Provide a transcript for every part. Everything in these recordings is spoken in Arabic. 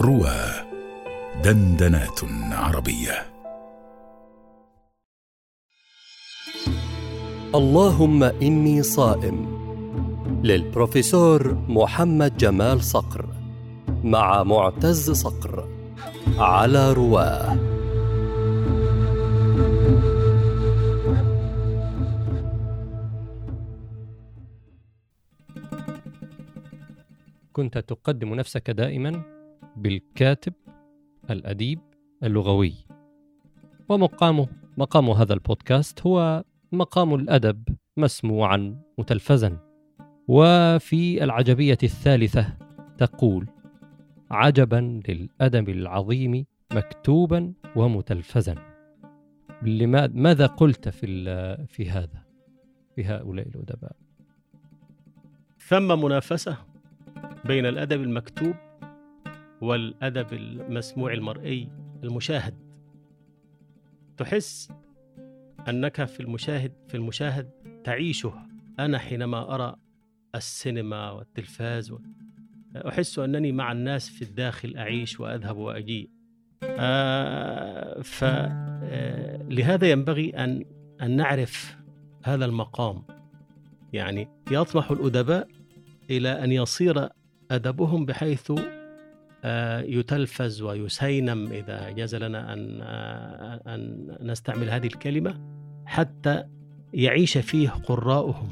روى دندنات عربية. اللهم إني صائم. للبروفيسور محمد جمال صقر مع معتز صقر على رواه كنت تقدم نفسك دائما؟ بالكاتب الأديب اللغوي. ومقامه مقام هذا البودكاست هو مقام الأدب مسموعا متلفزا. وفي العجبية الثالثة تقول عجبا للأدب العظيم مكتوبا ومتلفزا. ماذا قلت في في هذا؟ في هؤلاء الأدباء. ثم منافسة بين الأدب المكتوب والأدب المسموع المرئي المشاهد. تحس أنك في المشاهد في المشاهد تعيشه. أنا حينما أرى السينما والتلفاز. أحس أنني مع الناس في الداخل أعيش وأذهب وأجيء آه فلهذا آه ينبغي أن أن نعرف هذا المقام. يعني يطمح الأدباء إلى أن يصير أدبهم بحيث يتلفز ويسينم إذا جاز لنا أن آه أن نستعمل هذه الكلمة حتى يعيش فيه قراؤهم.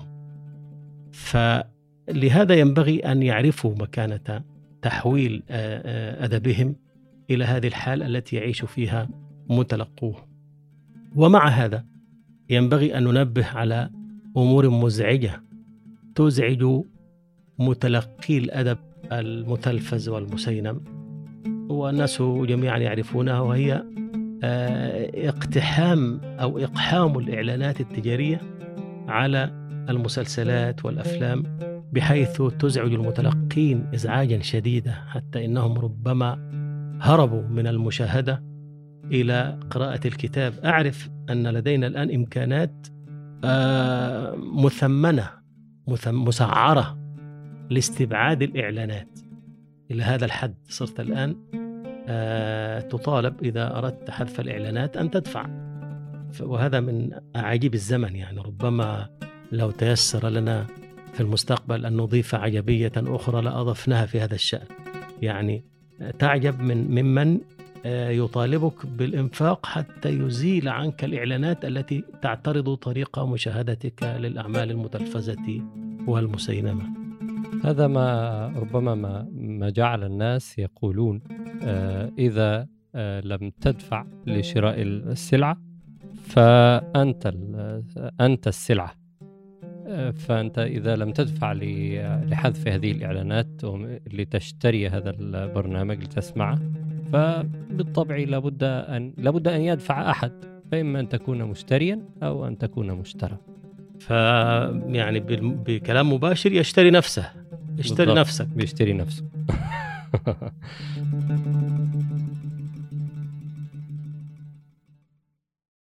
فلهذا ينبغي أن يعرفوا مكانة تحويل أدبهم إلى هذه الحال التي يعيش فيها متلقوه. ومع هذا ينبغي أن ننبه على أمور مزعجة تزعج متلقي الأدب المتلفز والمسينم. والناس جميعا يعرفونها وهي اقتحام أو إقحام الإعلانات التجارية على المسلسلات والأفلام بحيث تزعج المتلقين إزعاجا شديدا حتى إنهم ربما هربوا من المشاهدة إلى قراءة الكتاب. أعرف أن لدينا الآن إمكانات مثمنة مسعرة لاستبعاد الإعلانات. إلى هذا الحد صرت الآن تطالب إذا أردت حذف الإعلانات أن تدفع. وهذا من عجيب الزمن يعني. ربما لو تيسر لنا في المستقبل أن نضيف عجبية أخرى لأضفناها في هذا الشأن. يعني تعجب من ممن يطالبك بالإنفاق حتى يزيل عنك الإعلانات التي تعترض طريقة مشاهدتك للأعمال المتلفزة والمسينمة. هذا ما ربما ما, ما جعل الناس يقولون إذا لم تدفع لشراء السلعة فأنت أنت السلعة. فأنت إذا لم تدفع لحذف هذه الإعلانات لتشتري هذا البرنامج لتسمعه فبالطبع لابد أن لابد أن يدفع أحد فإما أن تكون مشتريا أو أن تكون مشترى. فيعني بكلام مباشر يشتري نفسه. بالضبط. نفسك بيشتري نفسه